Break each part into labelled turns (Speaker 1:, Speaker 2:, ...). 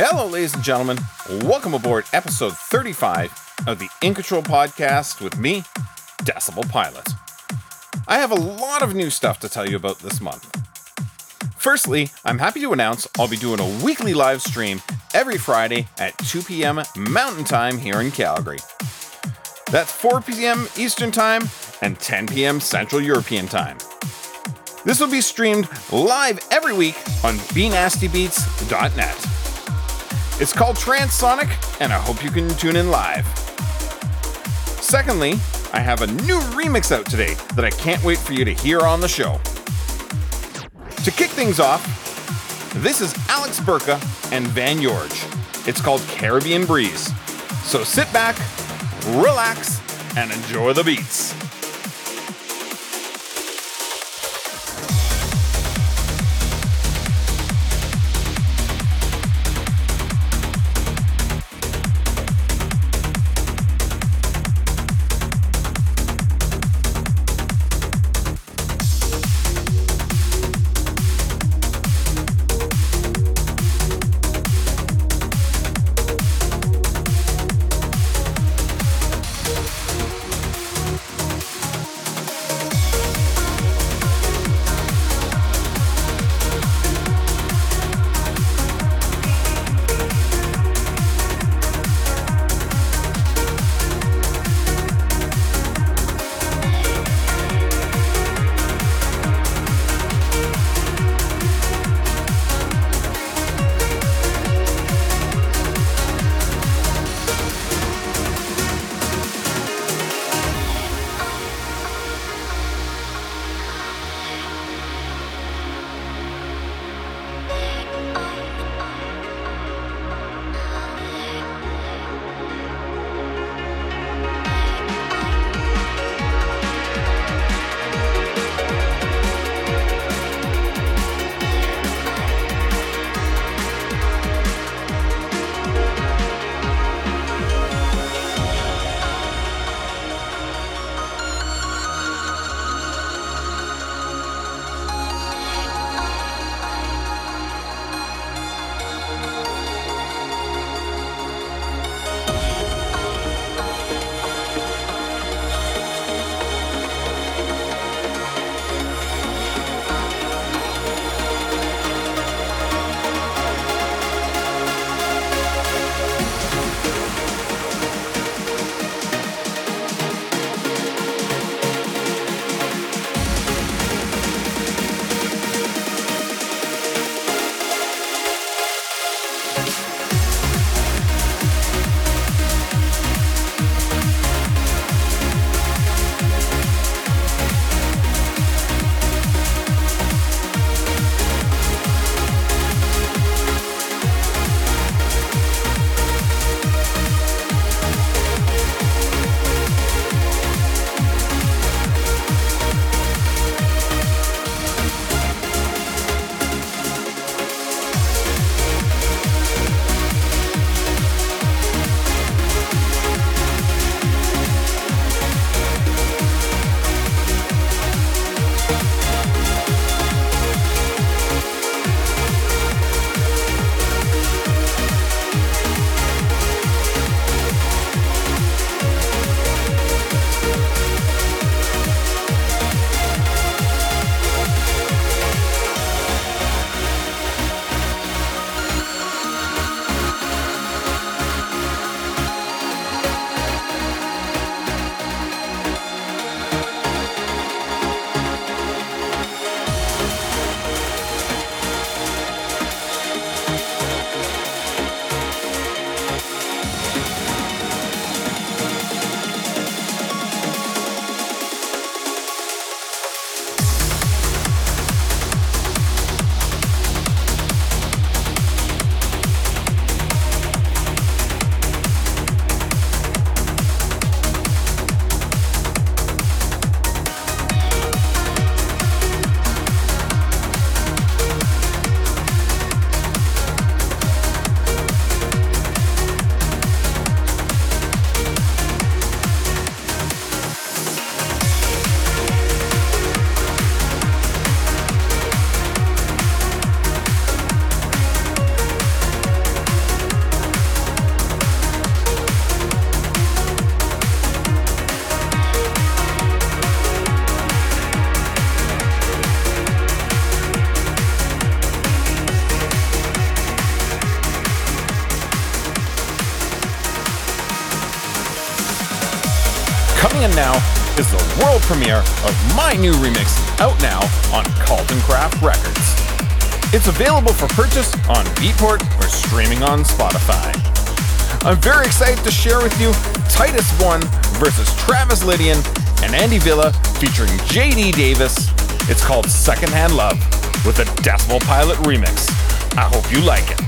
Speaker 1: Hello, ladies and gentlemen. Welcome aboard episode 35 of the In Control podcast with me, Decibel Pilot. I have a lot of new stuff to tell you about this month. Firstly, I'm happy to announce I'll be doing a weekly live stream every Friday at 2 p.m. Mountain Time here in Calgary. That's 4 p.m. Eastern Time and 10 p.m. Central European Time. This will be streamed live every week on BeNastyBeats.net. It's called Transonic, and I hope you can tune in live. Secondly, I have a new remix out today that I can't wait for you to hear on the show. To kick things off, this is Alex Burka and Van Yorge. It's called Caribbean Breeze. So sit back, relax, and enjoy the beats. Premiere of my new remix out now on Carlton Craft Records. It's available for purchase on Beatport or streaming on Spotify. I'm very excited to share with you Titus One versus Travis Lydian and Andy Villa featuring JD Davis. It's called Secondhand Love with a Decibel Pilot remix. I hope you like it.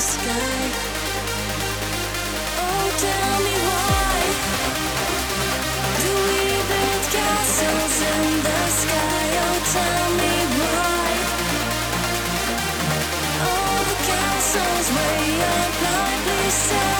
Speaker 2: Sky? Oh, tell me why do we build castles in the sky? Oh, tell me why. Castles way up high, please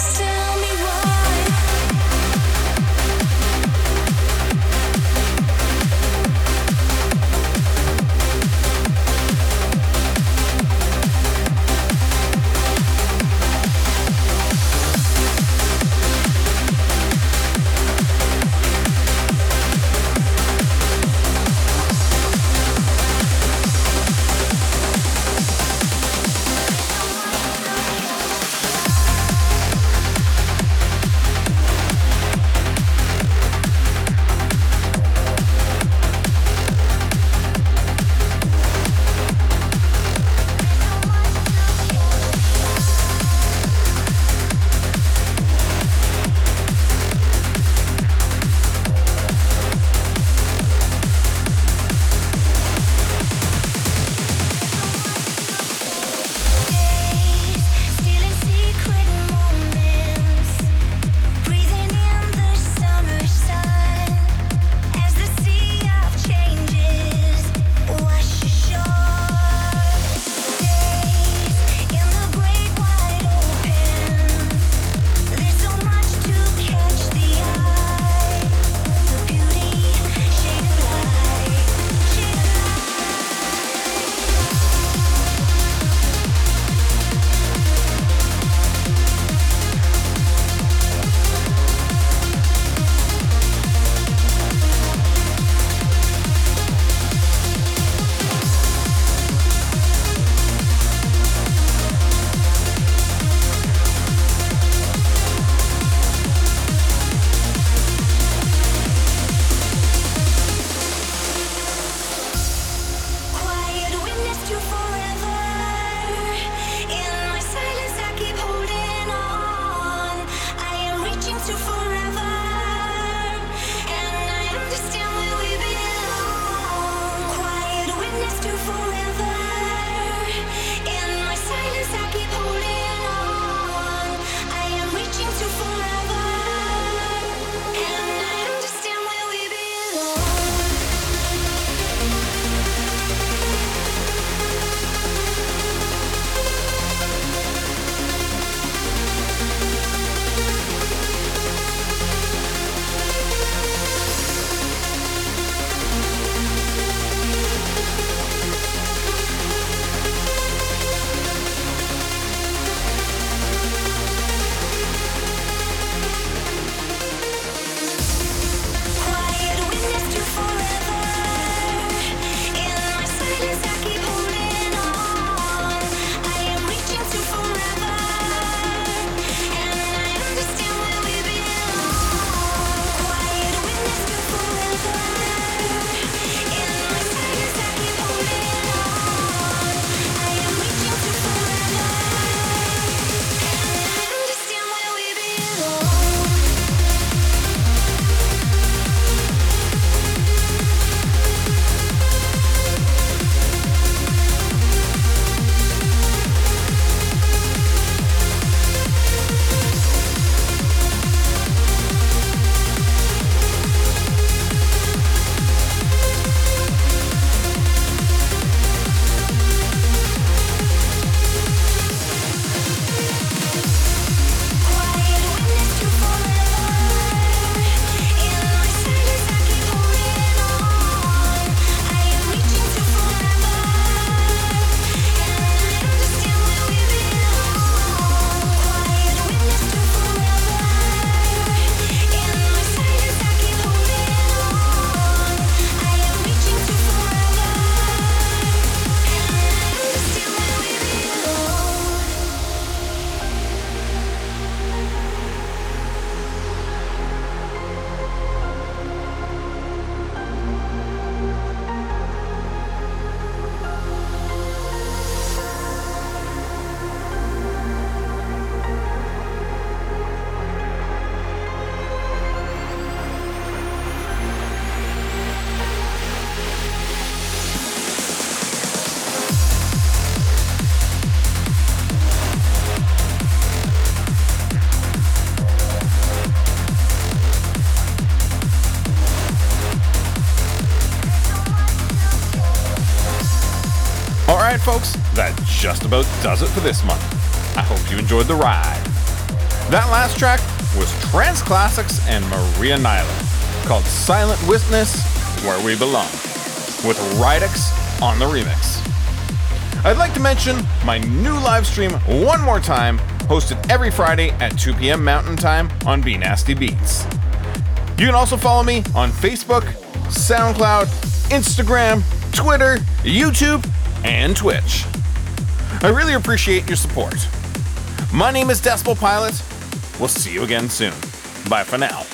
Speaker 1: still just about does it for this month. I hope you enjoyed the ride. That last track was Trans Classics and Maria Nayler, called Silent Witness Where We Belong, with Rydix on the remix. I'd like to mention my new live stream one more time, hosted every Friday at 2 p.m. Mountain Time on Be Nasty Beats. You can also follow me on Facebook, SoundCloud, Instagram, Twitter, YouTube, and Twitch. I really appreciate your support. My name is Decibel Pilot. We'll see you again soon. Bye for now.